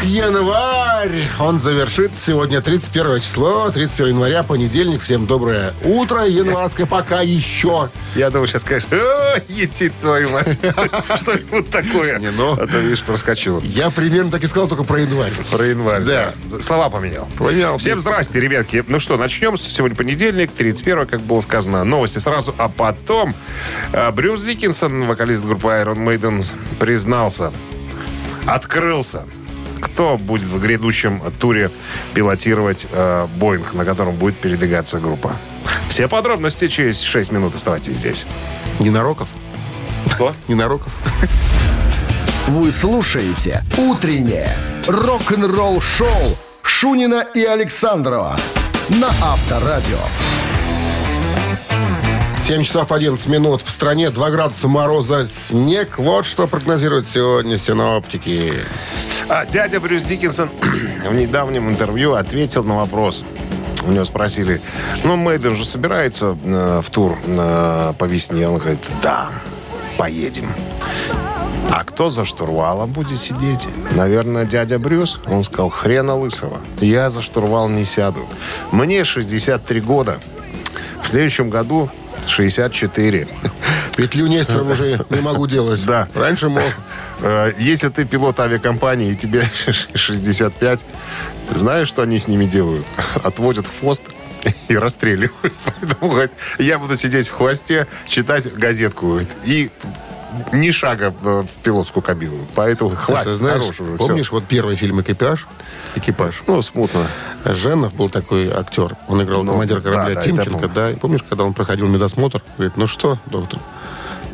Эх, январь! Он завершит сегодня 31 число, 31 января, понедельник. Всем доброе утро, январское пока еще. Я думаю, сейчас скажешь, о, етит твою мать. Что-нибудь такое. Не, ну. А то, видишь, проскочил. Я примерно так и сказал, только про январь. Про январь. Да. Слова поменял. Поменял. Всем здрасте, ребятки. Ну что, начнем. Сегодня понедельник, 31 как было сказано. Новости сразу. А потом э, Брюс Диккенсон, вокалист группы Iron Maiden, признался, открылся, кто будет в грядущем туре пилотировать э, Боинг, на котором будет передвигаться группа. Все подробности через 6 минут. Оставайтесь здесь. Ненароков? Что? Ненароков? Вы слушаете «Утреннее рок-н-ролл-шоу» Шунина и Александрова на Авторадио. 7 часов 11 минут. В стране 2 градуса мороза, снег. Вот что прогнозируют сегодня синоптики. А дядя Брюс Диккенсон в недавнем интервью ответил на вопрос. У него спросили, ну, Мейден же собирается э, в тур э, по весне. Он говорит, да, поедем. А кто за штурвалом будет сидеть? Наверное, дядя Брюс. Он сказал, хрена лысого. Я за штурвал не сяду. Мне 63 года. В следующем году 64. Петлю Нестером уже не могу делать. Да. Раньше мог. Э, Если ты пилот авиакомпании и тебе 65, знаешь, что они с ними делают? Отводят в хвост и расстреливают. Поэтому говорит, я буду сидеть в хвосте, читать газетку говорит, и ни шага э, в пилотскую кабину. Поэтому хватит, Это, знаешь, хорош уже, помнишь, вот первый фильм «Экипаж»? «Экипаж». Ну, смутно. Женов был такой актер. Он играл Ну, командир корабля да, да, Тимченко, да. И помнишь, когда он проходил медосмотр, говорит, ну что, доктор,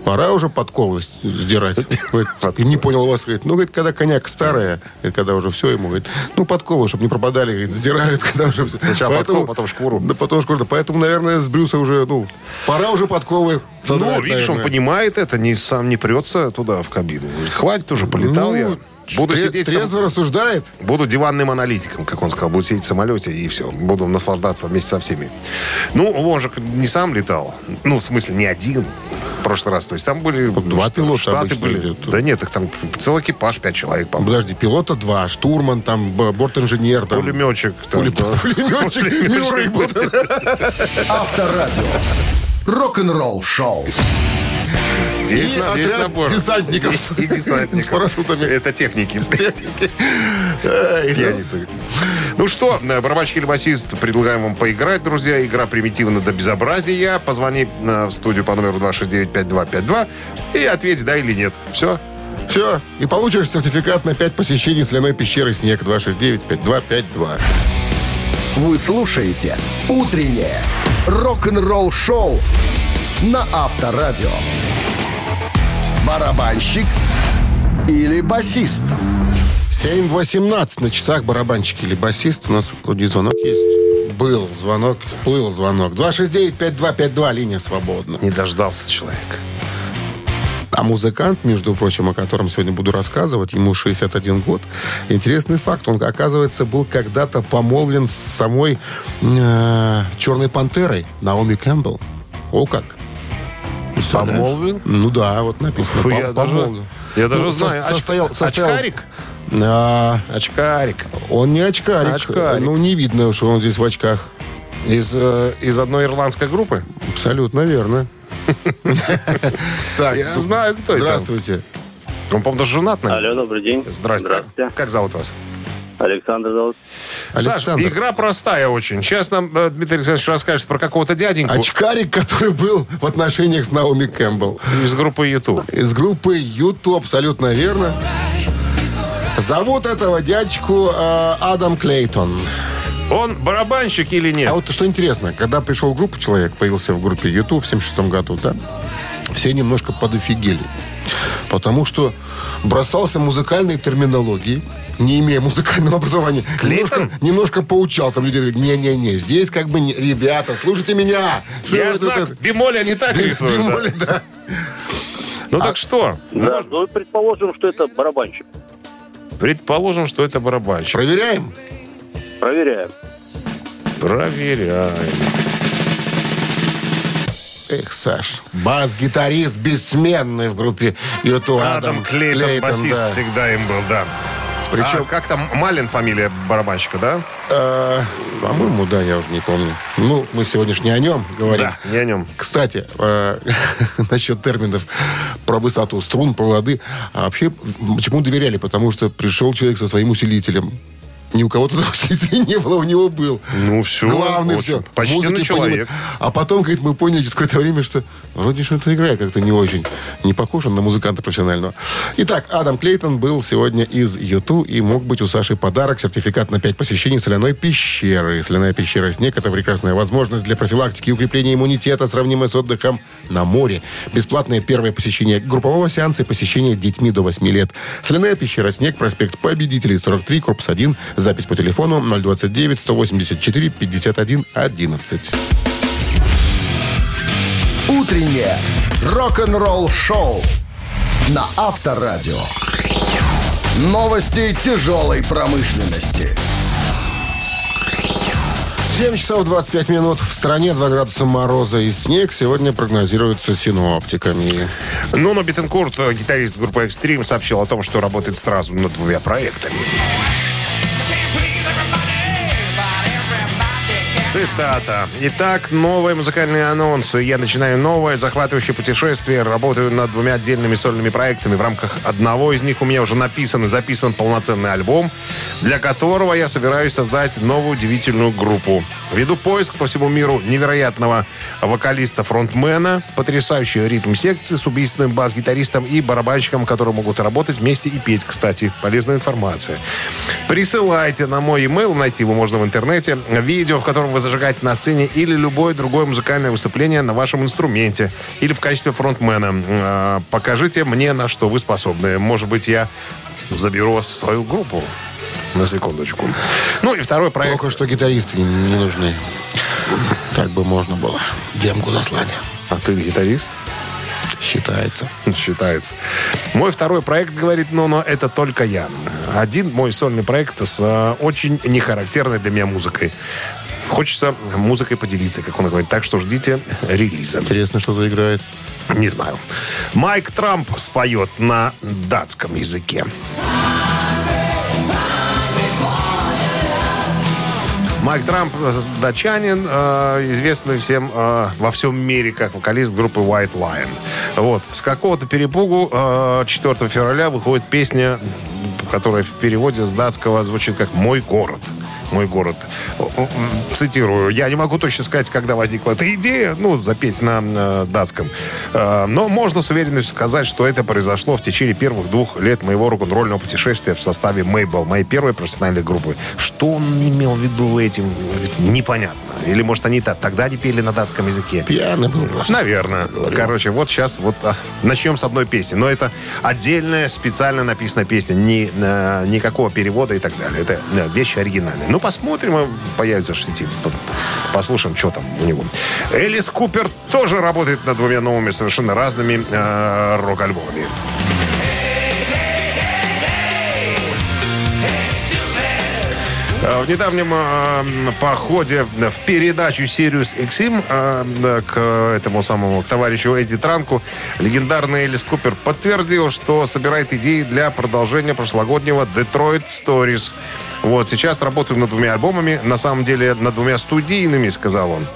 пора уже подковы сдирать. Говорит, «И не понял вас, говорит, ну, говорит, когда коньяк старая, и когда уже все ему, говорит, ну, подковы, чтобы не пропадали, говорит, сдирают, когда уже все. Сначала подкову, потом шкуру. Да, потом шкуру. Поэтому, наверное, с Брюса уже, ну, пора уже подковы Ну, видишь, он понимает это, не сам не прется туда в кабину. Говорит, хватит уже, полетал Ну, я. Буду тре- сидеть... сам- Трезво рассуждает. Буду диванным аналитиком, как он сказал. Буду сидеть в самолете и все. Буду наслаждаться вместе со всеми. Ну, он же не сам летал. Ну, в смысле, не один в прошлый раз. То есть там были... два ш- пилота Штаты были. идет. Да нет, их там целый экипаж, пять человек, по-моему. Подожди, пилота два, штурман, там, борт-инженер, там, Пулеметчик. там, Пуле- да. пулеметчик, Мюррей был. Авторадио. Рок-н-ролл шоу. Весь, И на- весь отряд набор. десантников. И десантников. С парашютами. Это техники. Ну, Пьяницы. Ну что, э, барабанщик или басист, предлагаем вам поиграть, друзья. Игра примитивна до безобразия. Позвони э, в студию по номеру 269-5252 и ответь, да или нет. Все. Все, и получишь сертификат на 5 посещений соляной пещеры «Снег» 269-5252. Вы слушаете «Утреннее рок-н-ролл-шоу» на Авторадио. Барабанщик или басист? 7.18 на часах барабанщик или басист. У нас вроде звонок есть. Был звонок, всплыл звонок. 269-5252, линия свободна. Не дождался человек. А музыкант, между прочим, о котором сегодня буду рассказывать, ему 61 год. Интересный факт. Он, оказывается, был когда-то помолвлен с самой э, Черной Пантерой Наоми Кэмпбелл. О как. Помолвлен? Ну да, вот написано. Фу, я даже- я даже со- знаю. Оч- Состоял, состоял- Очкарик? А, Очкарик. он не очкарик. Очкарик. Ну, не видно, что он здесь в очках. Из, э, из одной ирландской группы? Абсолютно верно. Так, Я знаю, кто это. здравствуйте. Он, по-моему, даже женат на. Алло, добрый день. Здрасте. Здравствуйте. Как зовут вас? Александр зовут. Саш, Александр. игра простая очень. Сейчас нам э, Дмитрий Александрович расскажет про какого-то дяденьку Очкарик, который был в отношениях с Наоми Кэмпбелл. из группы YouTube. Из группы YouTube, абсолютно верно. Зовут этого дядьку э, Адам Клейтон. Он барабанщик или нет? А вот что интересно, когда пришел в группу человек, появился в группе YouTube в 76 году, да, все немножко подофигели. Потому что бросался музыкальной терминологией, не имея музыкального образования. Клейтон? Немножко, немножко поучал там людей. говорит, Не-не-не, здесь как бы, не- ребята, слушайте меня. Что Я знак тут- бемоля не так рисую. тем да. да. Ну так что? Да, ну, предположим, что это барабанщик. Предположим, что это барабанщик. Эх, Саш, бас-гитарист бессменный в группе Юту Адам, Клейтон, басист да. всегда им был, да. Причем, как там, Малин фамилия барабанщика, да? А, по-моему, да, я уже не помню. Ну, мы сегодня ж не о нем говорим. Да, не о нем. Кстати, э, насчет терминов про высоту струн, про лады. А вообще, почему доверяли? Потому что пришел человек со своим усилителем. Ни у кого-то усилителя не было, у него был. Ну, все. Главный очень. все. Музыки человек. А потом, говорит, мы поняли через какое-то время, что вроде что-то играет как-то не очень. Не похож он на музыканта профессионального. Итак, Адам Клейтон был сегодня из Юту, и мог быть у Саши подарок, сертификат на 5 посещений соляной пещеры. Соляная пещера «Снег» — это прекрасная возможность для профилактики и укрепления иммунитета, сравнимая с отдыхом на море. Бесплатное первое посещение группового сеанса и посещение детьми до 8 лет. Соляная пещера «Снег», проспект Победителей, 43, корпус 1. Запись по телефону 029-184-51-11. Утреннее рок-н-ролл-шоу на Авторадио. Новости тяжелой промышленности. 7 часов 25 минут. В стране 2 градуса мороза и снег сегодня прогнозируется синоптиками. Ну, но Бетенкурт, э, гитарист группы Extreme, сообщил о том, что работает сразу над двумя проектами. Цитата. Итак, новые музыкальные анонсы. Я начинаю новое захватывающее путешествие. Работаю над двумя отдельными сольными проектами. В рамках одного из них у меня уже написан и записан полноценный альбом, для которого я собираюсь создать новую удивительную группу. Веду поиск по всему миру невероятного вокалиста-фронтмена, потрясающий ритм секции с убийственным бас-гитаристом и барабанщиком, которые могут работать вместе и петь, кстати. Полезная информация. Присылайте на мой e-mail, найти его можно в интернете, видео, в котором вы зажигаете на сцене или любое другое музыкальное выступление на вашем инструменте или в качестве фронтмена. Э, Покажите мне, на что вы способны. Может быть, я заберу вас в свою группу. На секундочку. Ну и второй проект. Плохо, что гитаристы не, нужны. Так бы можно было демку заслать. А ты гитарист? Считается. Считается. Мой второй проект, говорит Ноно, это только я. Один мой сольный проект с э, очень нехарактерной для меня музыкой. Хочется музыкой поделиться, как он говорит. Так что ждите релиза. Интересно, что заиграет. Не знаю. Майк Трамп споет на датском языке. Майк Трамп э, датчанин, э, известный всем э, во всем мире как вокалист группы White Lion. Вот. С какого-то перепугу э, 4 февраля выходит песня, которая в переводе с датского звучит как «Мой город». Мой город. Цитирую. Я не могу точно сказать, когда возникла эта идея, ну, запеть на э, датском. Э, но можно с уверенностью сказать, что это произошло в течение первых двух лет моего рок-н-ролльного путешествия в составе Мейбл, моей первой профессиональной группы. Что он имел в виду этим, непонятно. Или, может, они -то тогда не пели на датском языке? Пьяный был просто. Наверное. Короче, вот сейчас вот а, начнем с одной песни. Но это отдельная, специально написанная песня. Ни, э, никакого перевода и так далее. Это э, вещи оригинальные. Ну, посмотрим, а появится в сети. Послушаем, что там у него. Элис Купер тоже работает над двумя новыми, совершенно разными э, рок-альбомами. В недавнем э, походе в передачу Sirius XM э, к этому самому к товарищу Эдди Транку легендарный Элис Купер подтвердил, что собирает идеи для продолжения прошлогоднего Detroit Stories. Вот, сейчас работаю над двумя альбомами, на самом деле над двумя студийными, сказал он.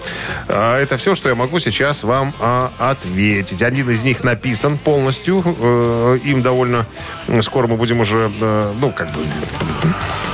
Э, Это все, что я могу сейчас вам э, ответить. Один из них написан полностью, э, им довольно скоро мы будем уже, э, ну, как бы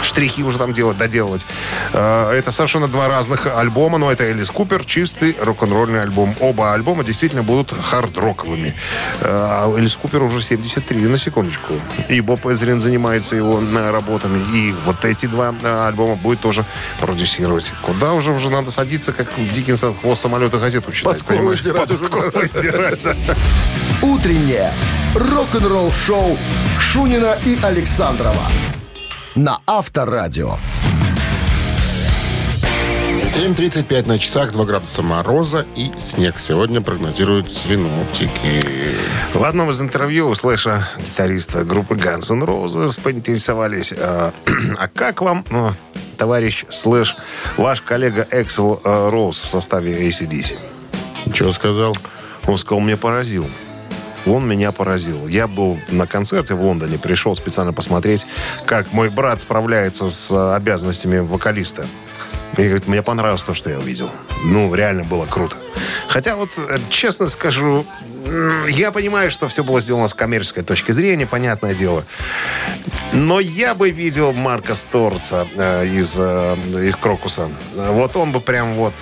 штрихи уже там делать, доделывать. Э, Это совершенно два разных альбома, но это Элис Купер, чистый рок-н-ролльный альбом. Оба альбома действительно будут хард-роковыми. Э, А Элис Купер уже 73, на секундочку. И Боб Эзрин занимается его э, работами. И вот эти два альбома будет тоже продюсировать. Куда уже уже надо садиться, как Диккенсон хвост самолета газету читать, Подковы понимаешь? стирать уже Подковы стирать, да. Утреннее рок-н-ролл-шоу Шунина и Александрова на Авторадио. 7.35 на часах, 2 градуса мороза и снег. Сегодня прогнозируют синоптики. В одном из интервью у Слэша, гитариста группы Guns N' Roses, поинтересовались, а, а как вам, ну, товарищ Слэш, ваш коллега Эксел Роуз в составе ACDC? Что сказал? Он сказал, меня поразил. Он меня поразил. Я был на концерте в Лондоне, пришел специально посмотреть, как мой брат справляется с э, обязанностями вокалиста. И говорит, мне понравилось то, что я увидел. Ну, реально было круто. Хотя вот, э, честно скажу, я понимаю, что все было сделано с коммерческой точки зрения, понятное дело. Но я бы видел Марка Сторца э, из, э, из Крокуса. Вот он бы прям вот,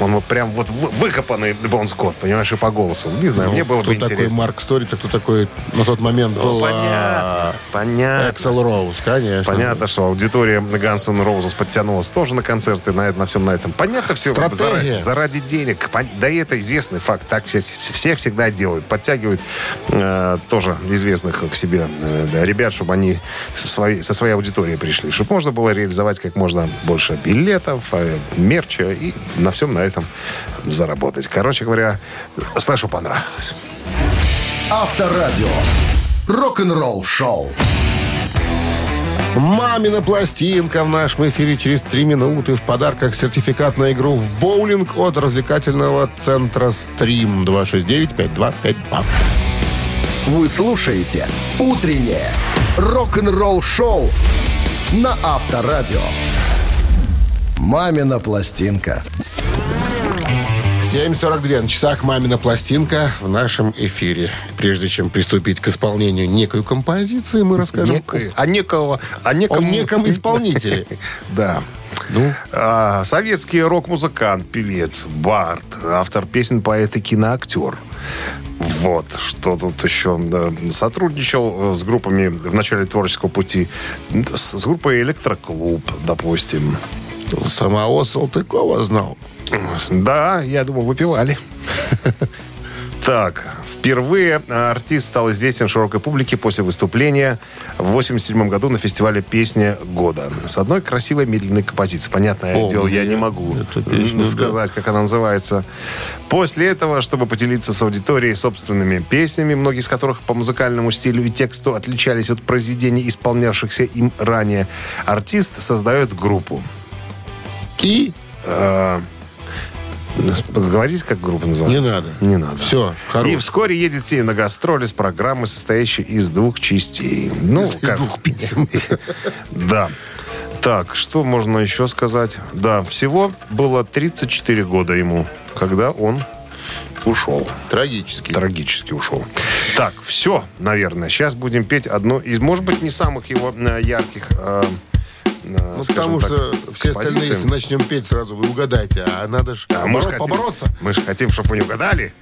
он бы прям вот вы- выкопанный Бон Скотт, понимаешь, и по голосу. Не знаю, мне было кто бы такой интересно. Марк Сторис, а кто такой на тот момент Ну, был понятно, а, понятно. Эксел Роуз, конечно. Понятно, что аудитория N' Roses подтянулась тоже на концерты, на, на всем на этом. Понятно все. Стратегия. Заради, заради денег. Пон- Да и это известный факт. Так все, все всегда делают. Подтягивают э, тоже известных к себе э, да, ребят, чтобы они со своей, со своей аудиторией пришли. Чтобы можно было реализовать как можно больше билетов, э, мерча и на всем на этом заработать. Короче говоря, слышу понравилось. Авторадио. Рок-н-ролл шоу. Мамина пластинка в нашем эфире через три минуты. В подарках сертификат на игру в боулинг от развлекательного центра «Стрим» 269-5252. Вы слушаете «Утреннее рок-н-ролл-шоу» на Авторадио. «Мамина пластинка». 7.42 на часах «Мамина пластинка» в нашем эфире. Прежде чем приступить к исполнению некой композиции, мы расскажем Некое- а некого, а о неком, неком исполнителе. Да. Ну, А, советский рок-музыкант, певец, бард, автор песен, поэт и киноактер. Вот, что тут еще. да, Сотрудничал э, с группами в начале творческого пути. С, с группой «Электроклуб», допустим. Самого Салтыкова знал. Да, я думаю, выпивали. Так, впервые артист стал известен широкой публике после выступления в 87 году на фестивале «Песня года». С одной красивой медленной композицией. Понятное Помню дело, я не могу эту песню, да. сказать, как она называется. После этого, чтобы поделиться с аудиторией собственными песнями, многие из которых по музыкальному стилю и тексту отличались от произведений, исполнявшихся им ранее, артист создает группу. И Э, Говорить, как группа называется? Не надо. Не надо. Все, И хорош. вскоре едет себе на гастроли с программой, состоящей из двух частей. Ну, Из двух писем. Да. Так, что можно еще сказать? Да, всего было 34 года ему, когда он ушел. Трагически. Трагически ушел. Так, все, наверное. Сейчас будем петь одну из, может быть, не самых его э, ярких э, Ну, потому так, что все остальные, если начнем петь, сразу вы угадаете. А надо же А мы ж хотим- побороться. Мы же хотим, чтобы вы не угадали.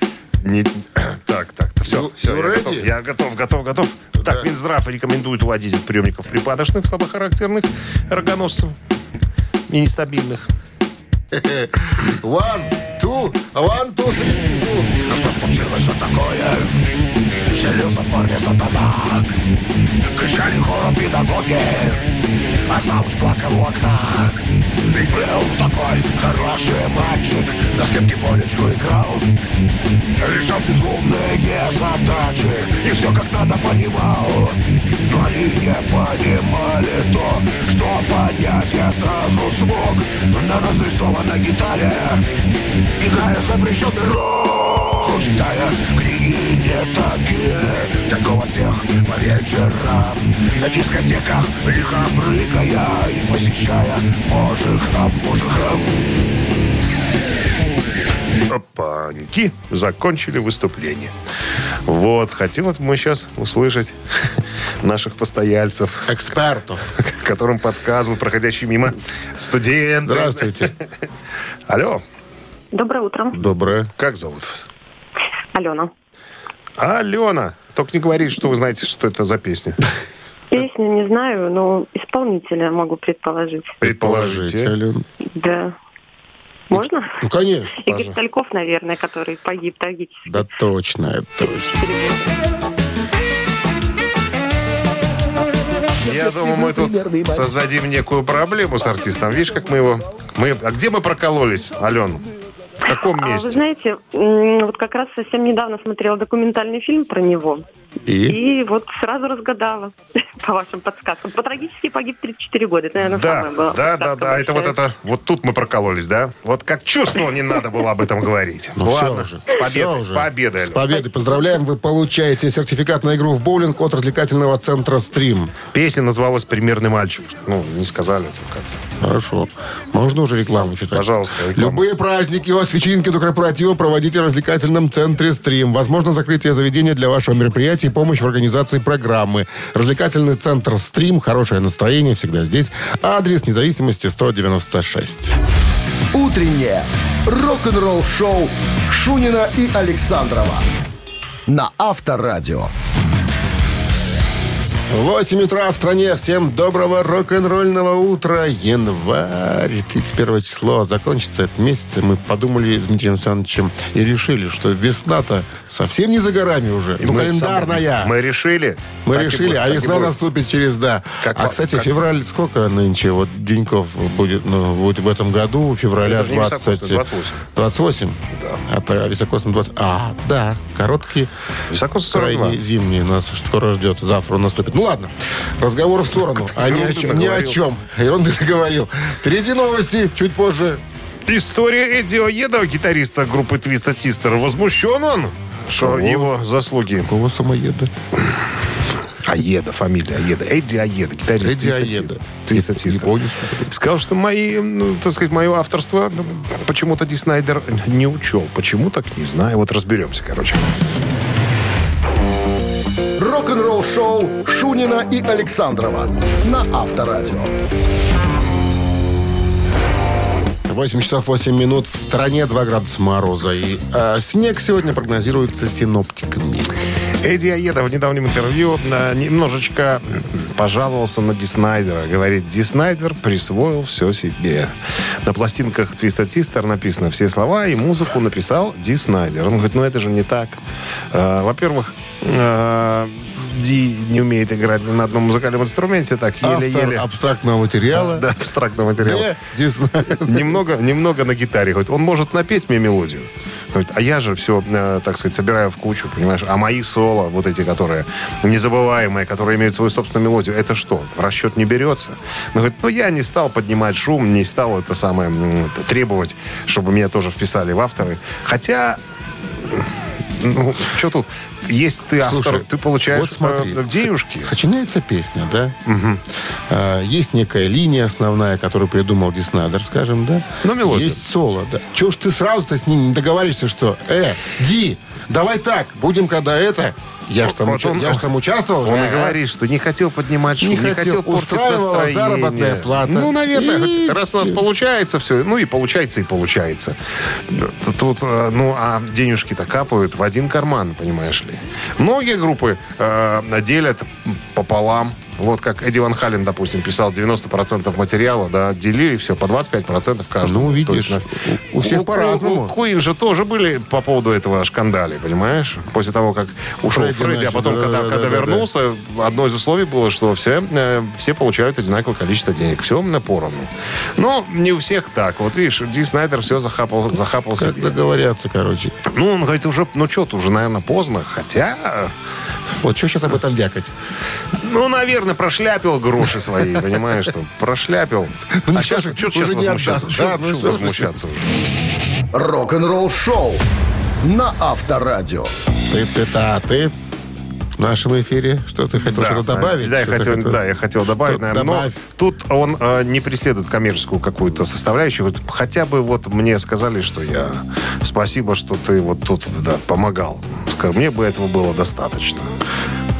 Не- Так, так, все, You- все, you я ready? готов, я готов, готов, готов. Так, Минздрав рекомендует уводить от приемников припадочных, слабохарактерных рогоносцев и нестабильных. One, two, one, two, three. Ну что случилось, что такое? Вселился парня сатана Кричали хором педагоги А завуч плакал у окна. Ведь был такой хороший мальчик На скрипке полечку играл. Решал безумные задачи И все как надо понимал. Но они не понимали то Что понять я сразу смог На разрисованной гитаре. Играя запрещенный рок Читая книги не такие Такого всех по вечерам На дискотеках лихо прыгая И посещая Божий храм, Божий храм Опаньки. Закончили выступление. Вот, хотелось бы мы сейчас услышать наших постояльцев, Экспертов. которым подсказывают проходящие мимо студенты. Здравствуйте. Алло, Доброе утро. Доброе. как зовут вас? Алена. Алена. Только не говорите, что вы знаете, что это за песня. Песню не знаю, но исполнителя могу предположить. Предположите. Ален. Да. Можно? Ну, конечно. Игорь пожалуйста. Тальков, наверное, который погиб трагически. Да точно, это точно. Я думаю, мы тут создадим некую проблему с артистом. Видишь, как мы его... Мы... А где мы прокололись, Ален? Каком А вы месте? знаете, вот как раз совсем недавно смотрела документальный фильм про него. И? И вот сразу разгадала по вашим подсказкам. По трагически погиб 34 года. Это, наверное, Да, самая была да, да, да. Это вот большая. это. Вот тут мы прокололись, да? Вот как чувствовал, не надо было об этом говорить. Ну, Ладно, всё уже. с победой, Всё с победой. С победой. Поздравляем. Вы получаете сертификат на игру в боулинг от развлекательного центра «Стрим». Песня называлась «Примерный мальчик». Ну, не сказали это как-то. Хорошо. Можно уже рекламу читать? Пожалуйста, рекламу. Любые праздники от вечеринки до корпоратива проводите в развлекательном центре «Стрим». Возможно, закрытие заведения для вашего мероприятия и помощь в организации программы. Развлекательный центр «Стрим». Хорошее настроение всегда здесь. Адрес независимости 196. Утреннее рок-н-ролл-шоу Шунина и Александрова на Авторадио. 8 утра в стране. Всем доброго рок-н-ролльного утра. Январь, 31 число. Закончится этот месяц. И мы подумали с Дмитрием Александровичем и решили, что весна-то совсем не за горами уже. И ну, мы календарная. сам- Мы решили. Мы Так решили, будет, а весна будет. наступит через, да. Как а, кстати, как- февраль сколько нынче вот деньков будет, ну, будет в этом году? Февраля Это же не 20... високосный, 28. 28? Да. А по високосным 20... А, да, короткий, Высоко 42. крайний зимний нас скоро ждет. Завтра он наступит. Ну ладно, разговор в сторону. А ни о, чем, ни о чем. Ерунды договорил. Впереди новости, чуть позже. История Эдди Оеда, гитариста группы Twisted Sister. Возмущен он, что его заслуги... Какого самоеда? Аеда, фамилия Аеда. Эдди Аеда, гитарист Эдди Аеда. Sister. Японец. Сказал, что мои, ну, так сказать, мое авторство ну, почему-то Ди Снайдер не учел. Почему так, не знаю. Вот разберемся, короче. Рок-н-ролл-шоу Шунина и Александрова на Авторадио. 8 часов 8 минут. В стране 2 градуса мороза. И э, снег сегодня прогнозируется синоптиками. Эдди Аеда в недавнем интервью э, немножечко пожаловался на Ди Снайдера. Говорит, Ди Снайдер присвоил все себе. На пластинках Twisted Sister написано все слова, и музыку написал Ди Снайдер. Он говорит, ну это же не так. Э, Во-первых, э, Ди не умеет играть ни на одном музыкальном инструменте, так еле-еле. абстрактного материала. Да, абстрактного материала. Дисней? немного, немного на гитаре. Говорит, он может напеть мне мелодию. Говорит, а я же все, э, так сказать, собираю в кучу, понимаешь? А мои соло, вот эти, которые незабываемые, которые имеют свою собственную мелодию, это что, в расчет не берется? Он говорит, ну я не стал поднимать шум, не стал это самое требовать, чтобы меня тоже вписали в авторы. Хотя, ну, что тут? Есть ты автор, Слушай, ты получаешь вот смотри, э, денежки. Сочиняется песня, да? А, есть некая линия основная, которую придумал Диснадер, скажем, да? Ну, мелодия. Есть соло, да. Чего ж ты сразу-то с ним не договоришься, что, э, Ди, давай так, будем когда это... Я ж там, Вот он- я ж там участвовал. Он же, и говорит, что не хотел поднимать шум, Не не, хотел. хотел, портить настроение. заработная плата. Ну, наверное, И раз у нас получается все, ну и получается, и получается. Тут, э, ну, а денежки-то капают в один карман, понимаешь ли. Многие группы э, делят пополам. Вот как Эдди Ван Хален, допустим, писал 90% материала, да, делили все по 25% каждому. Ну, видишь, То есть, на- у- всех по-разному. Куин же тоже были по поводу этого шкандали, понимаешь? После того, как ушел Фредди Фредди, а потом, да, когда, да, когда да, да, вернулся, одно из условий было, что все, э, все получают одинаковое количество денег. Все на поровну. Но не у всех так. Вот видишь, Ди Снайдер все захапал, захапал Как себе. договорятся, короче. Ну, он говорит, уже, ну что, уже, наверное, поздно. Хотя, Вот что сейчас об этом вякать? ну, наверное, прошляпил гроши свои, понимаешь, что прошляпил. Ну, а сейчас, же, что уже сейчас не возмущаться? Да, ну что ж. возмущаться уже? Рок-н-ролл-шоу на Авторадио. Цитаты нашем эфире. Что ты хотел что-то добавить? Да, я Что ты хотел, да, я хотел добавить, Тут наверное. добавь. Но тут он э, не преследует коммерческую какую-то составляющую. Вот хотя бы вот мне сказали, что я... Спасибо, что ты вот тут да, помогал. Скажем, мне бы этого было достаточно.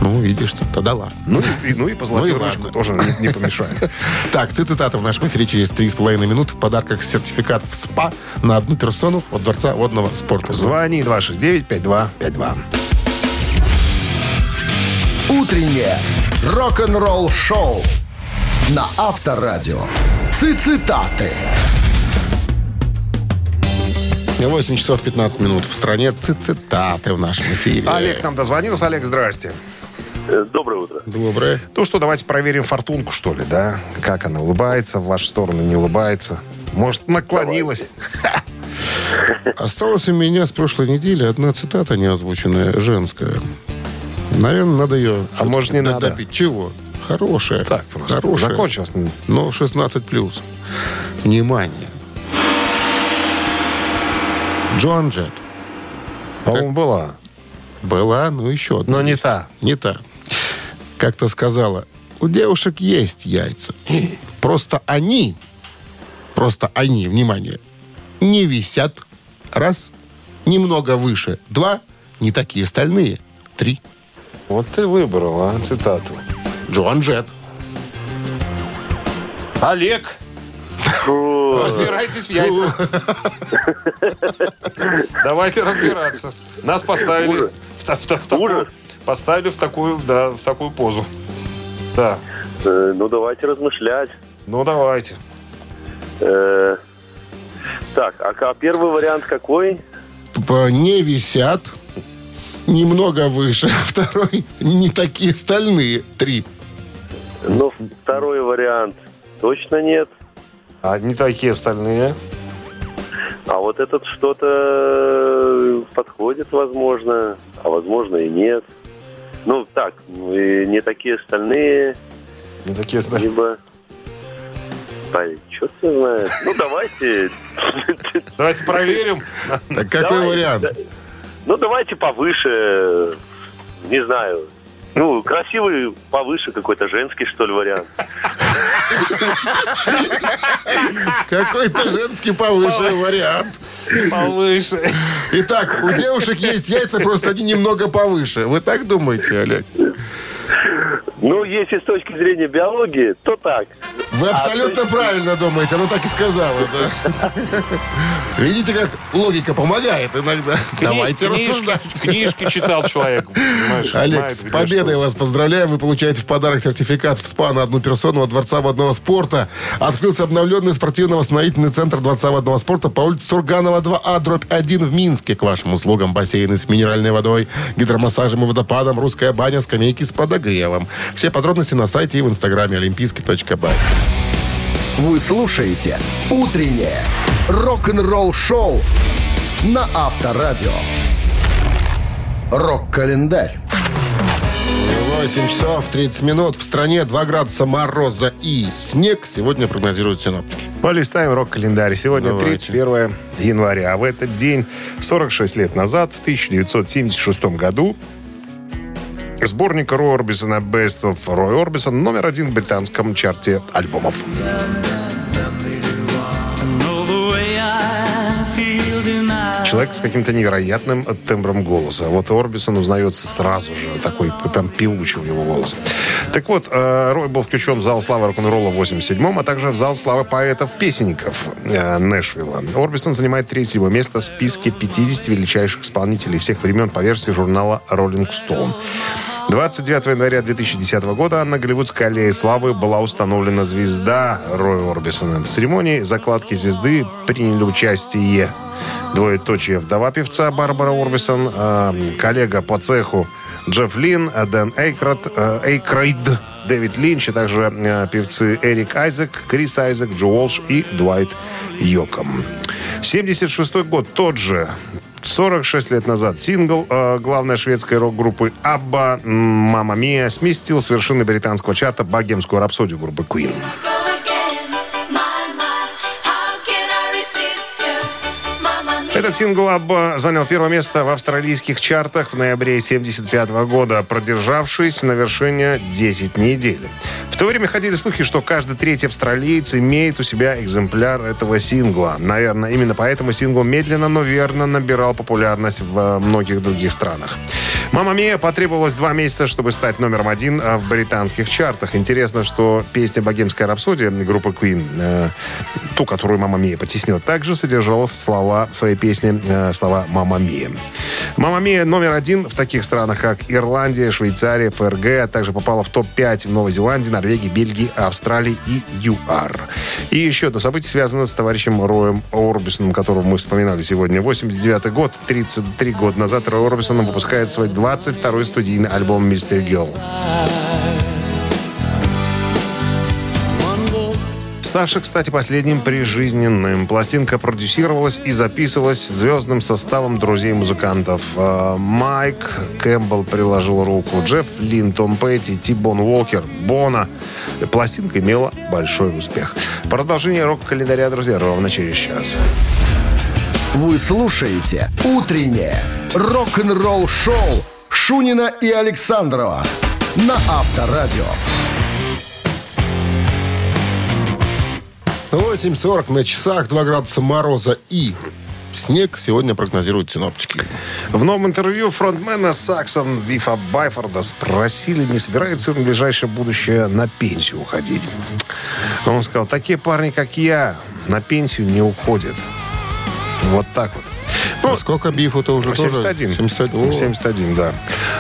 Ну, видишь, тогда ладно. Ну и, ну и позолотил Ну и ручку ладно. тоже не, не помешает. Так, цитата в нашем эфире через 3,5 минуты. В подарках сертификат в СПА на одну персону от Дворца водного спорта. Звони 269-5252. Утреннее рок-н-ролл-шоу на Авторадио. Цитаты. 8 часов 15 минут. В стране цитаты в нашем эфире. Олег нам дозвонился. Олег, здрасте. Э, Доброе утро. Доброе. Ну что, давайте проверим фортунку, что ли, да? Как она улыбается в вашу сторону, не улыбается? Может, наклонилась? Осталась у меня с прошлой недели одна цитата неозвученная, женская. Наверное, надо ее... А может, не надо? добить. Чего? Хорошая. Так просто. Хорошая. Закончилось. Но 16 плюс. Внимание. Джоан Джет. По-моему, была. Была, ну еще одна. Но не есть. та. Не та. Как-то сказала, у девушек есть яйца. Просто они, просто они, внимание, не висят. Раз. Немного выше. Два. Не такие стальные. Три. Вот ты выбрал, а, цитату. Джоан Джет. Олег, разбирайтесь в яйцах. Давайте разбираться. Нас поставили в, в в такую, поставили в такую, да, в такую позу. Да. Э, ну, давайте размышлять. Ну, давайте. Э, так, а первый вариант какой? Не висят. Немного выше. Второй. Не такие стальные. Три. Ну, второй вариант точно нет. А не такие остальные. А вот этот что-то э, подходит, возможно, а возможно и нет. Ну, так, ну, не такие остальные, Не такие остальные. либо... Черт его знает. Ну, давайте... Давайте проверим. Так какой вариант? Ну, давайте повыше, не знаю. Ну, красивый повыше какой-то женский, что ли, вариант. Какой-то женский повыше вариант. Повыше. Итак, у девушек есть яйца, просто они немного повыше. Вы так думаете, Олег? Ну, если с точки зрения биологии, то так. Вы абсолютно правильно думаете, она так и сказала, да. Видите, как логика помогает иногда. Давайте Кни- рассуждать. Книжки читал человек. понимаешь, Олег, знает, с победой что. вас поздравляем. Вы получаете в подарок сертификат в СПА на одну персону от Дворца водного спорта. Открылся обновленный спортивно-восстановительный центр Дворца водного спорта по улице Сурганова 2А, дробь 1 в Минске. К вашим услугам бассейны с минеральной водой, гидромассажем и водопадом, русская баня, скамейки с подогревом. Все подробности на сайте и в инстаграме олимпийский.бай. Вы слушаете «Утреннее рок-н-ролл-шоу» на Авторадио. Рок-календарь. 8 часов 30 минут. В стране 2 градуса мороза и снег. Сегодня прогнозируют синоптики. Полистаем рок-календарь. Сегодня Давайте. 31 января. А в этот день, 46 лет назад, в 1976 году, сборник Рой Орбисона Best of Рой Орбисон номер один в британском чарте альбомов. Человек с каким-то невероятным тембром голоса. Вот Орбисон узнается сразу же. Такой прям певучий у него голос. Так вот, э, Рой был включен в зал славы рок-н-ролла в 87-м, а также в зал славы поэтов-песенников э, Нэшвилла. Орбисон занимает третье место в списке 50 величайших исполнителей всех времен по версии журнала Rolling Stone. 29 января 2010 года на Голливудской аллее славы была установлена звезда Роя Орбисона. В церемонии закладки звезды приняли участие двоеточие вдова певца Барбара Орбисон, э, коллега по цеху Джефф Линн, Дэн Эйкрот, э, Эйкрейд, Дэвид Линч, а также э, певцы Эрик Айзек, Крис Айзек, Джо Уолш и Дуайт Йоком. 76 год, тот же 46 лет назад сингл э, главной шведской рок-группы «Абба» «Мама Мия» сместил с вершины британского чарта богемскую рапсодию группы Queen. Этот сингл «Абба» занял первое место в австралийских чартах в ноябре 1975 года, продержавшись на вершине 10 недель. В то время ходили слухи, что каждый третий австралиец имеет у себя экземпляр этого сингла. Наверное, именно поэтому сингл медленно, но верно набирал популярность в э, многих других странах. «Мама Мия» потребовалось два месяца, чтобы стать номером один э, в британских чартах. Интересно, что песня «Богемская рапсодия» группы Queen, э, ту, которую «Мама Мия» потеснила, также содержала слова своей песне, э, слова «Мама Мия». «Мама Мия» номер один в таких странах, как Ирландия, Швейцария, ФРГ, а также попала в топ-5 в Новой Зеландии, Норвегии, Бельгии, Австралии и ЮАР. И еще одно событие связано с товарищем Роем Орбисоном, которого мы вспоминали сегодня. 89 год, 33 года назад Рой Орбисон выпускает свой 22-й студийный альбом «Мистер Girl». Ставший, кстати, последним прижизненным. Пластинка продюсировалась и записывалась звездным составом друзей-музыкантов. Э, Майк Кэмпбелл приложил руку, Джефф Лин, Том Петти, Тибон Уокер, Бона. Пластинка имела большой успех. Продолжение рок-календаря, друзья, ровно через час. Вы слушаете «Утреннее рок-н-ролл-шоу» Шунина и Александрова на Авторадио. 8.40 на часах, 2 градуса мороза и снег сегодня прогнозируют синоптики. В новом интервью фронтмена Саксон Вифа Байфорда спросили, не собирается он в ближайшее будущее на пенсию уходить. Он сказал, такие парни, как я, на пенсию не уходят. Вот так вот. А сколько бифу-то уже 71. тоже? 71. О. 71, да.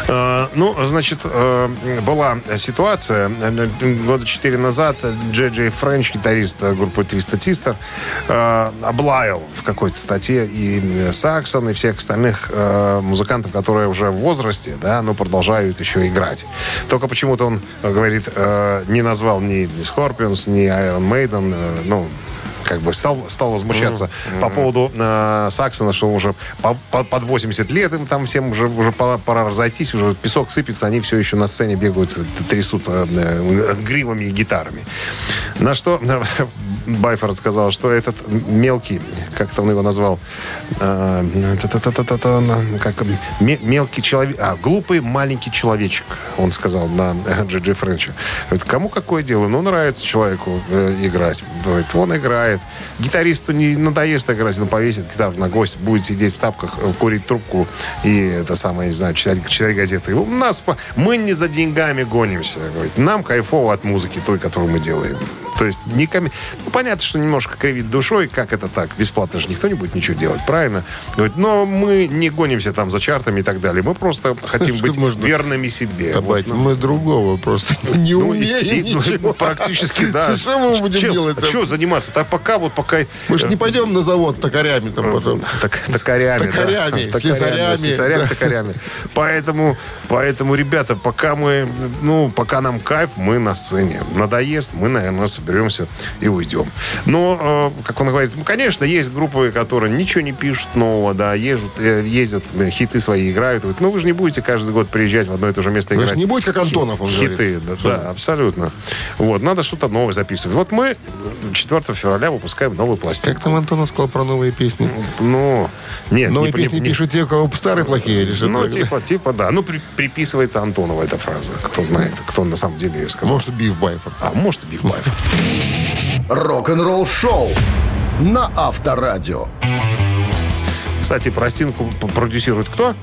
Э, ну, значит, э, была ситуация э, года четыре назад. Джей Джей Френч, гитарист группы Твиста Тистер, э, облаял в какой-то статье и Саксон, и всех остальных э, музыкантов, которые уже в возрасте, да, но продолжают еще играть. Только почему-то он, э, говорит, э, не назвал ни Scorpions, ни Iron Maiden, э, ну, как бы стал, стал возмущаться mm-hmm. по поводу э, Саксона, что уже по, по, под 80 лет им там всем уже, уже пора, пора разойтись, уже песок сыпется, они все еще на сцене бегают, трясут э, э, гривами и гитарами. На что э, Байфорд сказал, что этот мелкий, как-то он его назвал, э, как, мелкий человек, а, глупый маленький человечек, он сказал на Джиджи Френче. Говорит, кому какое дело? Ну, нравится человеку э, играть. Говорит, он играет. Гитаристу не надоест играть, он повесит гитару на гость, будет сидеть в тапках, э, курить трубку и это самое, не знаю, читать, читать газеты. У нас, мы не за деньгами гонимся. Говорит, нам кайфово от музыки той, которую мы делаем. То есть не коми... ну, понятно, что немножко кривит душой, как это так? Бесплатно же никто не будет ничего делать, правильно? Говорит, но мы не гонимся там за чартами и так далее. Мы просто хотим быть верными себе. Вот, ну. Мы другого просто не ну, умеем и, и, ничего. Практически, да. Что мы будем чем, делать? Там? Что заниматься? Так пока вот пока... Мы же не пойдем на завод токарями там потом. Так, токарями, Токарями, да. слесарями. Слесарями, токарями. Поэтому, поэтому, ребята, пока мы, ну, пока нам кайф, мы на сцене. Надоест, мы, наверное, соберемся и уйдем. Но, э, как он говорит, ну, конечно, есть группы, которые ничего не пишут нового, да, ездят, э, ездят хиты свои играют. Говорит, ну, вы же не будете каждый год приезжать в одно и то же место Вы играть. же не будете, как Антонов, он Хиты, говорит. да, да, абсолютно. Вот, надо что-то новое записывать. Вот мы 4 февраля выпускаем новую пластинку. Как там Антонов сказал про новые песни? Ну, нет. Новые не- песни не- пишут те, у кого старые плохие или Ну, типа, типа, да. Ну, при- приписывается Антонову эта фраза. Кто знает, кто на самом деле ее сказал. Может, Биф Байфорд. А может, и Бифбаев. Рок-н-ролл-шоу на Авторадио. Кстати, пластинку продюсирует кто?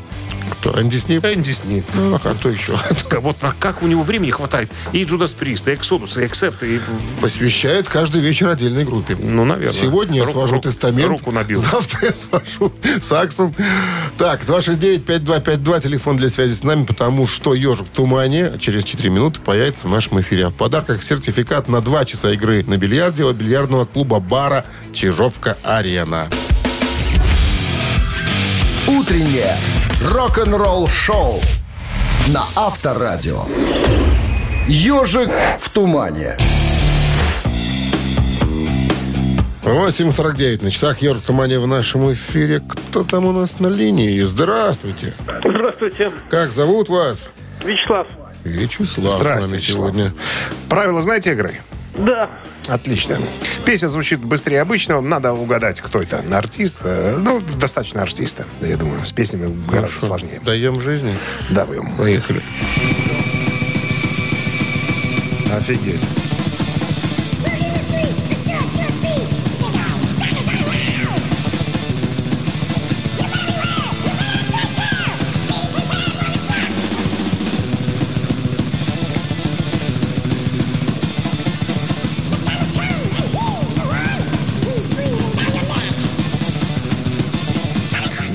Кто? Энди Снип? Энди Снип. Ну, а кто еще? Вот на как у него времени хватает. И Джудас Прист, и Эксодус, и Эксепт, и... Посвящает каждый вечер отдельной группе. Ну, наверное. Сегодня я Ру- свожу ру- тестамент. руку набил. Завтра я свожу саксом. Так, 269-5252, телефон для связи с нами, потому что «Ежик в тумане» через 4 минуты появится в нашем эфире. А в подарках сертификат на 2 часа игры на бильярде от бильярдного клуба бара «Чижовка-Арена». Утреннее рок-н-ролл-шоу на Авторадио. Ежик в тумане. 8.49 на часах «Ежик в тумане» в нашем эфире. Кто там у нас на линии? Здравствуйте. Здравствуйте, Как зовут вас? Вячеслав. Вячеслав с Здравствуйте, Вячеслав. сегодня. Правила знаете игры? Да, Отлично. Песня звучит быстрее обычного. Надо угадать, кто это. Артист. э, Ну, достаточно артиста. Я думаю, с песнями гораздо сложнее. Даем жизни. Давай. Поехали. Офигеть.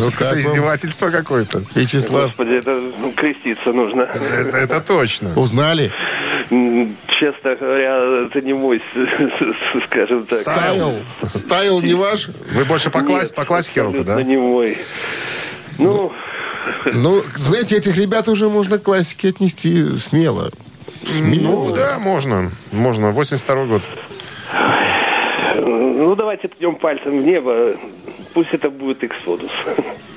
Ну как Это вам, издевательство какое-то. Вячеслав? господи, это ну, креститься нужно. Это, это точно. Узнали? Честно говоря, это не мой, скажем так. Стайл? Стайл не ваш? Вы больше по, класс- Нет, по классике рока, да? не мой. Ну, Ну, знаете, этих ребят уже можно к классике отнести смело. Смело. Ну, да, можно. Можно. 82 год. Ну, давайте ткнем пальцем в небо. Пусть это будет Эксодус.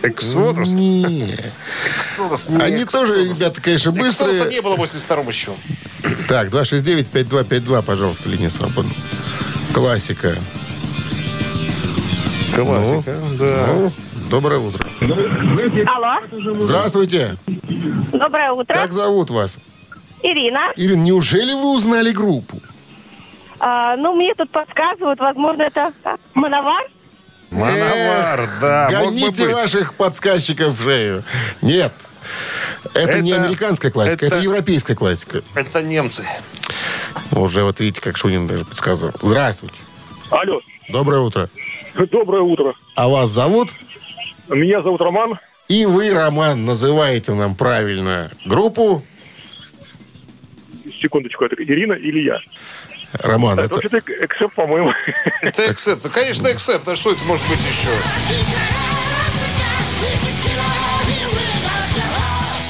Эксодус? Не. Эксодус не Они Эксодус. тоже, ребята, конечно, Эксодуса быстрые. не было в 82-м еще. Так, 269-5252, пожалуйста, линия свободна. Классика. Классика, да. Ну, доброе утро. Алло, Здравствуйте. доброе утро. Как зовут вас? Ирина. Ирина, неужели вы узнали группу? А, ну, мне тут подсказывают, возможно, это а, Мановар. Мановар, да, мог бы Гоните быть. ваших подсказчиков в шею. Нет. Это, не Это- американская классика, это... это- европейская классика. Это немцы. Уже вот видите, как Шунин даже подсказал. Здравствуйте. Алло, Доброе утро. доброе утро. А вас зовут? Меня зовут Роман. И вы, Роман, называете нам правильно группу. Секундочку, это Ирина или я? Роман, Это это... вообще-то Accept, по-моему. Это Accept. Ну, конечно, Accept. А что это может быть еще?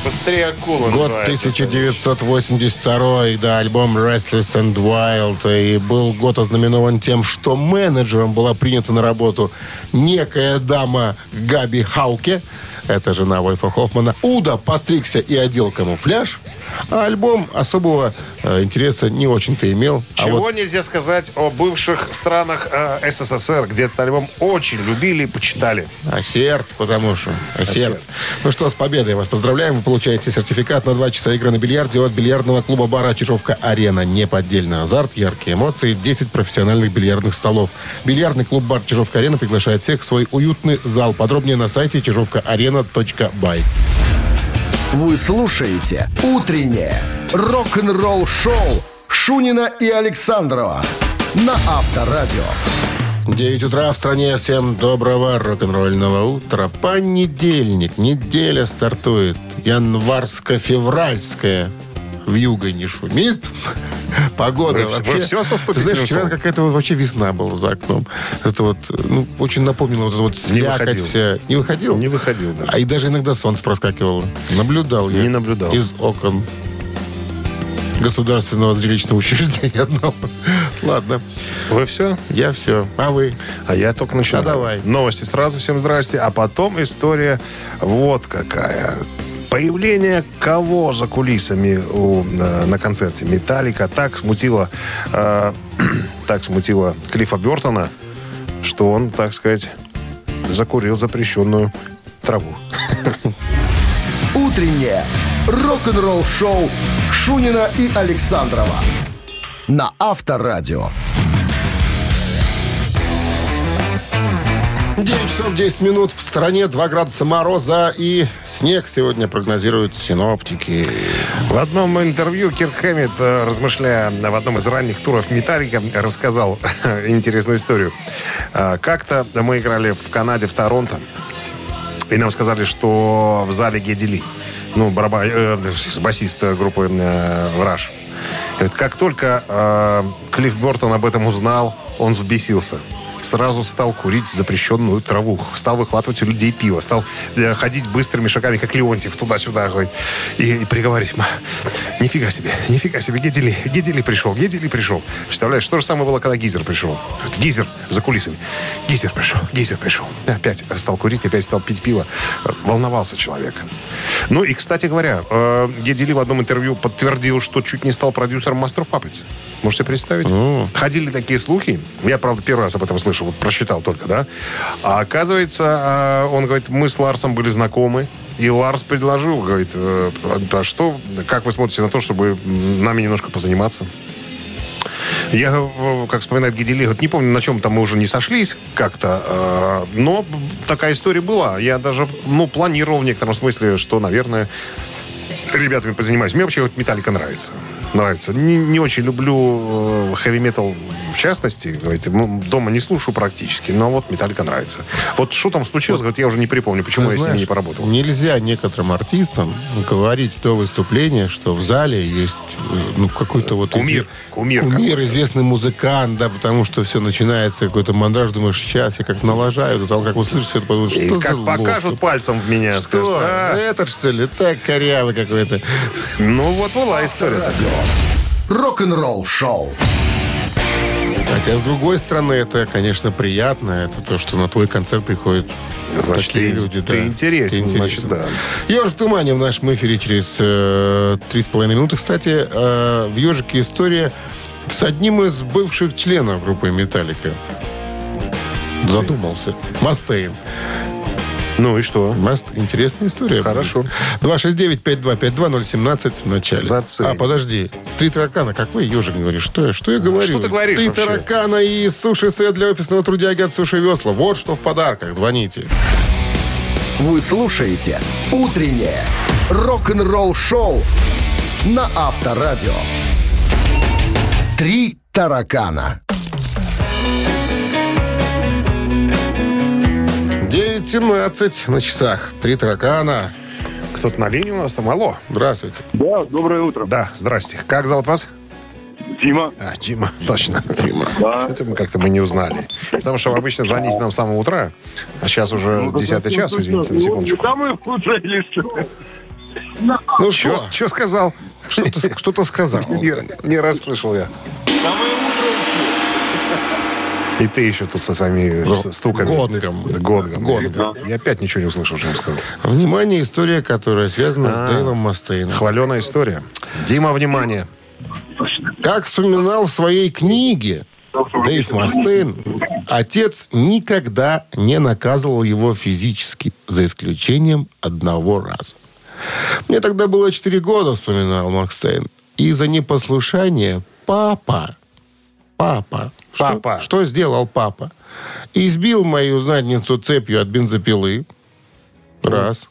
Быстр, как акула. Год называется. 1982, да, альбом Restless and Wild. И был год ознаменован тем, что менеджером была принята на работу некая дама Габи Хауке. Это жена Вольфа Хоффмана. Удо постригся и одел камуфляж. А альбом особого э, интереса не очень-то имел. А Чего вот нельзя сказать о бывших странах э, СССР, где этот альбом очень любили и почитали. Асерт, потому что. Асерт. Ну что, с победой вас поздравляем. Вы получаете сертификат на 2 часа игры на бильярде от бильярдного клуба бара «Чижовка-Арена». Неподдельный азарт, яркие эмоции, 10 профессиональных бильярдных столов. Бильярдный клуб бар «Чижовка-Арена» приглашает всех в свой уютный зал. Подробнее на сайте чижовкаарена.бай. Вы слушаете «Утреннее рок-н-ролл-шоу» Шунина и Александрова на Авторадио. 9 утра в стране. Всем доброго рок-н-ролльного утра. Понедельник. Неделя стартует. Январско-февральская. В юго не шумит. Погода Вы вообще... вы всё со знаешь, вчера какая-то вот вообще весна была за окном. Это вот, ну, очень напомнило вот это вот слякоть выходил. вся. Не выходил? Не выходил, да. А и даже иногда солнце проскакивало. Наблюдал я. Не наблюдал. Из окон государственного зрелищного учреждения одного. Ладно, Вы все? я все. А вы? А я только начинаю. А давай. Новости сразу. Всем здрасте. А потом история вот какая. Появление кого за кулисами у, э, на концерте Металлика так смутило, э, так смутило Клиффа Бертона, что он, так сказать, закурил запрещенную траву. Утреннее рок-н-ролл-шоу Шунина и Александрова на Авторадио. 9 часов 10 минут. В стране 2 градуса мороза и снег сегодня прогнозируют синоптики. В одном интервью Кирк Хэммит, э, размышляя в одном из ранних туров Металлика, рассказал интересную историю. Э, Как-то мы играли в Канаде, в Торонто, и нам сказали, что в зале Гедели, ну, бараба, э, басист группы э, Как только э, Клифф Бертон об этом узнал, он взбесился. Сразу стал курить запрещенную траву. Стал выхватывать у людей пиво. Стал э, ходить быстрыми шагами, как Леонтьев, туда-сюда. говорит, И, и приговорить. «Ма, Нифига себе, нифига себе, Гедели, Гедели пришел, Гедели пришел. Представляешь, что же самое было, когда Гизер пришел? Гизер за кулисами. Гизер пришел, Гизер пришел. Опять стал курить, опять стал пить пиво. Волновался человек. Ну и, кстати говоря, э, Гедели в одном интервью подтвердил, что чуть не стал продюсером of Puppets. Можете представить? Ходили такие слухи. Я, правда, первый раз об этом слышал, вот прочитал только, да? А оказывается, э, он говорит, мы с Ларсом были знакомы. И Ларс предложил, говорит, э, а что, как вы смотрите на то, чтобы нами немножко позаниматься? Я, э, как вспоминает Гедели, говорит, не помню, на чем там мы уже не сошлись как-то, э, но такая история была. Я даже, ну, планировал в некотором смысле, что, наверное, ребятами позанимаюсь. Мне вообще вот Металлика нравится. Нравится. Не, не очень люблю хэви-метал в частности. Говорит, дома не слушаю практически, но вот Металлика нравится. Вот что там случилось, говорит, я уже не припомню, почему я с ними не поработал. Нельзя некоторым артистам говорить до выступления, что в зале есть э, ну, какой-то вот... Кумир. изв- Кумир Кумир, известный музыкант, да, потому что все начинается какой-то мандраж, думаешь, сейчас я как налажаю, тут, а как услышишь все это, подумаешь, что И за как лох покажут тут? пальцем в меня, Что? «А, Этот, что ли? Так корявый какой-то. ну вот была история. Рок-н-ролл-шоу Хотя, с другой стороны, это, конечно, приятно. Это то, что на твой концерт приходят Значит, такие ты- люди. ты да. интересен, Ты значит, да. «Ежик в тумане» в нашем эфире через э, три с половиной минуты. Кстати, э, в «Ежике» история с одним из бывших членов группы «Металлика». Задумался. Мастейн. Ну и что? Маст... Интересная история. Хорошо. 269-5252-017 в начале. Зацепь. А, подожди. Три таракана. Какой ежик говоришь? Что, я- что я говорю? Что ты говоришь Три вообще? таракана и суши-сет для офисного трудяги от Суши Весла. Вот что в подарках. Звоните. Вы слушаете «Утреннее рок-н-ролл-шоу» на Авторадио. «Три таракана». 9.17 на часах. Три таракана. Кто-то на линии у нас там? Алло. Здравствуйте. Да, доброе утро. Да, здрасте. Как зовут вас? Дима. А, Дима. Точно. Дима. Да. Это мы как-то мы не узнали. Потому что вы обычно звоните нам с самого утра, а сейчас уже 10 час, извините, на секундочку. Там мы включились. Ну Что, что? сказал? Что-то, сказал. Не, не расслышал я. И ты еще тут со своими с- стуками. Гонгом. Гонгом. Гонгом. Я опять ничего не услышал, что я вам сказал. Внимание, история, которая связана с А. Дэйвом Мастейном. Хваленая история. Дима, внимание. Как вспоминал в своей книге Дэйв Мастейн, отец никогда не наказывал его физически, за исключением одного раза. Мне тогда было 4 года, вспоминал Макстейн. И за непослушание папа, папа, что- Папа. Что, сделал папа? Избил мою задницу цепью от бензопилы. Раз.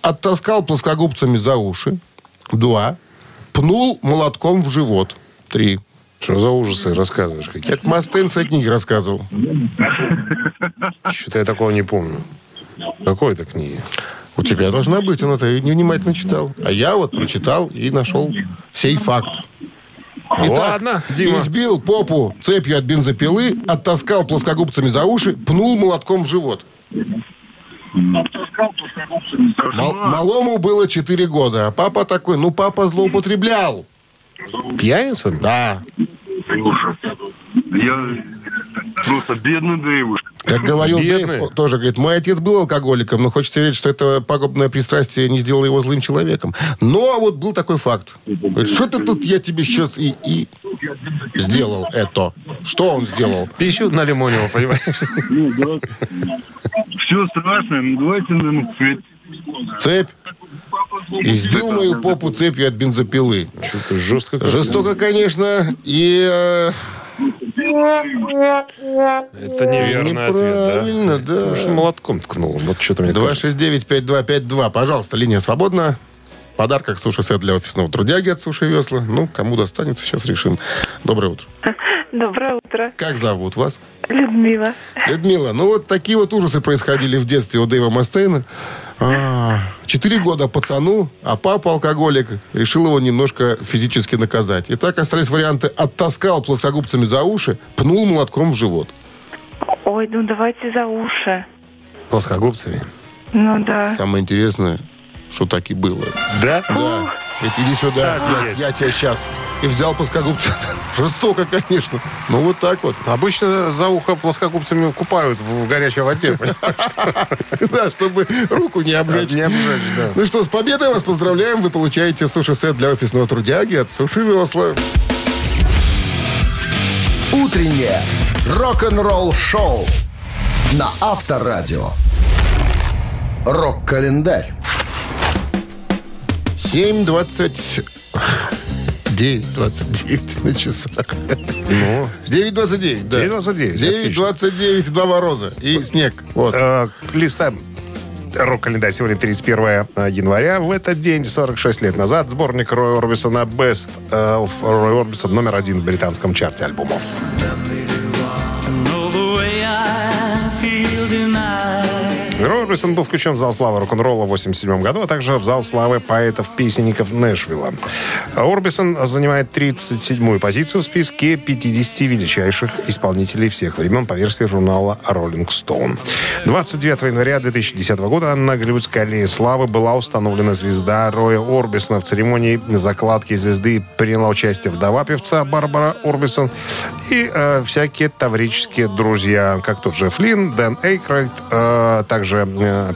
Оттаскал плоскогубцами за уши. Два. Пнул молотком в живот. Три. Что за ужасы рассказываешь какие? Это Мастейн книге рассказывал. Что-то я такого не помню. Какой это книги? У тебя должна быть, он это невнимательно читал. А я вот прочитал и нашел сей факт. Ладно, Дима. избил попу цепью от бензопилы, оттаскал плоскогубцами за уши, пнул молотком в живот. Мал- малому было 4 года, а папа такой, ну папа злоупотреблял. Пьяница? Да. Я просто бедный Дэйвушка. Как говорил Бедный. Дэйв, тоже говорит, мой отец был алкоголиком, но хочется верить, что это пагубное пристрастие не сделало его злым человеком. Но вот был такой факт. Говорит, что ты тут, я тебе сейчас и, и сделал это. Что он сделал? Пищу на лимонево, понимаешь? Все страшно, ну давайте нам Цепь. Избил мою попу цепью от бензопилы. Что-то жестко. Жестоко, конечно, и э, Это неверный ответ, неправильно, да? да. Потому что молотком ткнул. Вот что-то мне кажется. 269-5252. Пожалуйста, линия свободна. В подарках суши-сет для офисного трудяги от Суши Весла. Ну, кому достанется, сейчас решим. Доброе утро. Доброе утро. Как зовут вас? Людмила. Людмила, ну вот такие вот ужасы происходили в детстве у Дэйва Мастейна. А, Четыре года пацану, а папа алкоголик решил его немножко физически наказать. И так остались варианты оттаскал плоскогубцами за уши, пнул молотком в живот. Ой, ну давайте за уши. Плоскогубцами. Ну да. Самое интересное, что так и было. Да? Да. Ведь иди сюда, я, я тебя сейчас. И взял плоскогубцы. Жестоко, конечно. Ну, вот так вот. Обычно за ухо плоскогубцами купают в горячей воде. Да, чтобы руку не обжечь. Не обжечь, да. Ну что, с победой вас поздравляем. Вы получаете суши-сет для офисного трудяги от Суши Весла. «Утреннее рок-н-ролл-шоу» на Авторадио. Рок-календарь. 7.20... 9.29 на часах. Ну, 9.29, да. 9:29, 9.29, два мороза и снег. Вот. э, листаем рок-календарь. Сегодня 31 января. В этот день, 46 лет назад, сборник Роя Орбисона Best of Roy Orbison номер один в британском чарте альбомов. Рой Орбисон был включен в зал славы рок-н-ролла в 87 году, а также в зал славы поэтов-песенников Нэшвилла. Орбисон занимает 37-ю позицию в списке 50 величайших исполнителей всех времен по версии журнала Rolling Stone. 29 января 2010 года на Голливудской аллее славы была установлена звезда Роя Орбисона. В церемонии закладки звезды приняла участие вдова певца Барбара Орбисон и э, всякие таврические друзья, как тот же Флинн, Дэн Эйкрайт, э, также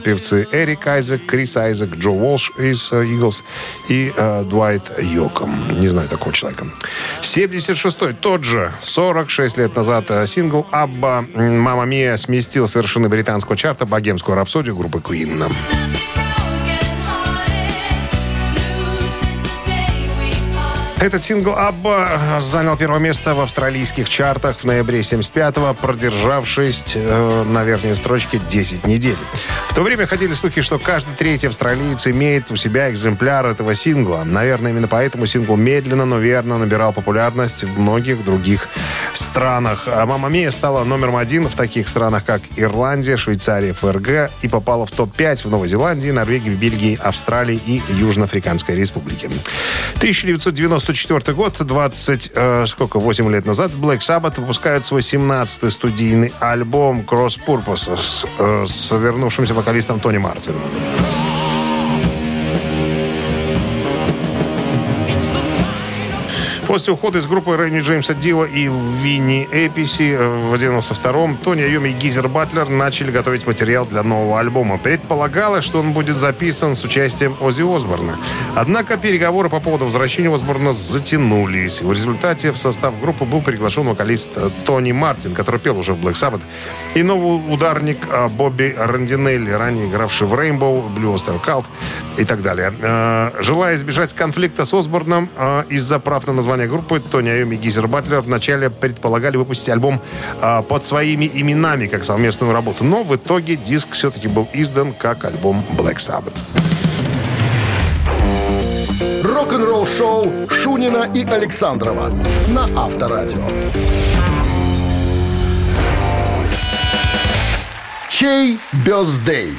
певцы Эрик Айзек, Крис Айзек, Джо Уолш из э, Eagles и э, Дуайт Йоком. Не знаю такого человека. 76-й, тот же, 46 лет назад э, сингл «ABBA Mamma Mia» сместил с вершины британского чарта богемскую рапсодию группы Queen. Этот сингл «ABBA» занял первое место в австралийских чартах в ноябре 75-го, продержавшись э, на верхней строчке 10 недель. В то время ходили слухи, что каждый третий австралиец имеет у себя экземпляр этого сингла. Наверное, именно поэтому сингл медленно, но верно набирал популярность в многих других. А «Мама Мия» стала номером один в таких странах, как Ирландия, Швейцария, ФРГ и попала в топ-5 в Новой Зеландии, Норвегии, Бельгии, Австралии и Южноафриканской Республике. 1994 год, 20, э, сколько, 8 лет назад, Black Sabbath выпускают свой 17-й студийный альбом Cross Purpose с, э, с вернувшимся вокалистом Тони Мартином. После ухода из группы Рэнни Джеймса Дива и Винни Эписи э, в 92-м Тони Айоми и Гизер Батлер начали готовить материал для нового альбома. Предполагалось, что он будет записан с участием Оззи Осборна. Однако переговоры по поводу возвращения Осборна затянулись. В результате в состав группы был приглашен вокалист э, Тони Мартин, который пел уже в Black Sabbath, и новый ударник э, Бобби Рандинелли, ранее игравший в Rainbow, Blue Oyster Cult и так далее. Желая избежать конфликта с Осборном из-за прав на название группы, Тони Айоми и Гизер Батлер вначале предполагали выпустить альбом э, под своими именами, как совместную работу. Но в итоге диск все-таки был издан как альбом Black Sabbath. Рок-н-ролл шоу Шунина и Александрова на Авторадио. Чей бездей?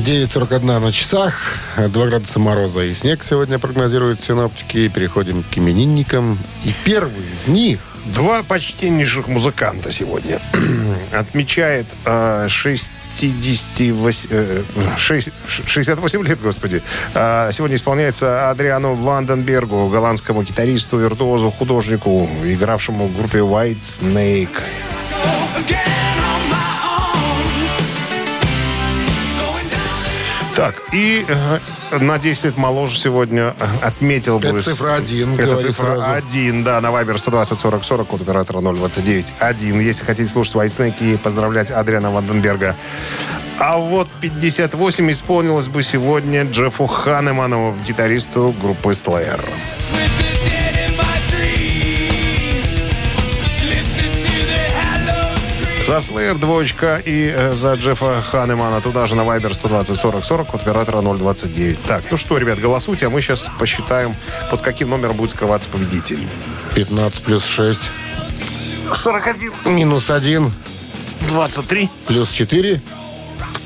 9.41 на часах, 2 градуса мороза и снег сегодня прогнозируют синоптики. Переходим к именинникам. И первый из них Два почтеннейших музыканта сегодня отмечает э, 68, э, шесть- 68 лет, господи. А, сегодня исполняется Адриану Ванденбергу, голландскому гитаристу, виртуозу, художнику, игравшему в группе White Snake. Так, и э, на 10 лет моложе сегодня э, отметил бы... Это цифра один, Это говори цифра сразу. 1, да, на Вайбер 120 40 40, код оператора 029 1. Если хотите слушать Snake и поздравлять Адриана Ванденберга. А вот 58 исполнилось бы сегодня Джеффу Ханеману, гитаристу группы Slayer. За Slayer двоечка и э, за Джеффа Ханемана туда же на Viber 120 40 40 от оператора 029. Так, ну что, ребят, голосуйте, а мы сейчас посчитаем, под каким номером будет скрываться победитель. 15 плюс 6 41, минус 1 23, плюс 4.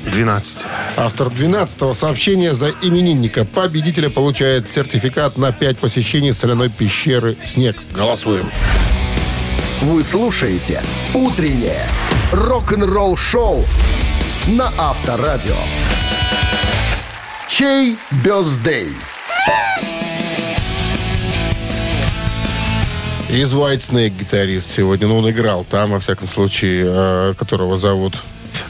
12. Автор 12-го сообщения за именинника победителя получает сертификат на 5 посещений соляной пещеры «Снег». Голосуем. Вы слушаете «Утреннее рок-н-ролл-шоу» на Авторадио. Чей бездей? Из White Snake гитарист сегодня. Ну, он играл там, во всяком случае, э, которого зовут.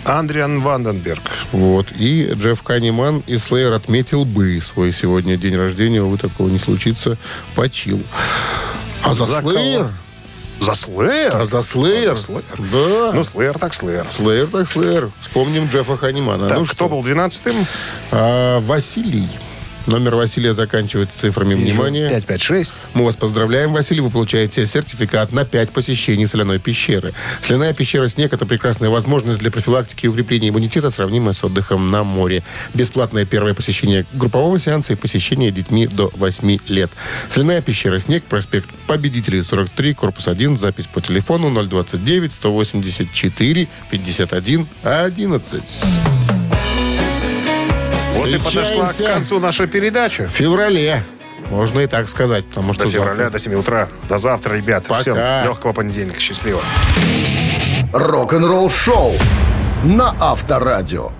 Андриан Ванденберг. Вот. И Джефф Канеман из Slayer отметил бы свой сегодня день рождения. Увы, такого не случится. Почил. А за, За Slayer? За Slayer? А за? А за Slayer? Да. Ну, Slayer так Slayer. Slayer так Slayer. Вспомним Джеффа Ханимана. Так, ну кто что? был 12-м? А, Василий. Номер Василия заканчивается цифрами внимания. 556. Мы вас поздравляем, Василий. Вы получаете сертификат на 5 посещений соляной пещеры. Соляная пещера «Снег» — это прекрасная возможность для профилактики и укрепления иммунитета, сравнимая с отдыхом на море. Бесплатное первое посещение группового сеанса и посещение детьми до 8 лет. Соляная пещера «Снег», проспект Победителей, 43, корпус 1, запись по телефону 029 184 51 11. Вот и подошла к концу наша передача. В феврале. Можно и так сказать, потому что До февраля, завтра- до 7 утра. До завтра, ребят. Пока. Всем легкого понедельника. Счастливо. Рок-н-ролл шоу на Авторадио.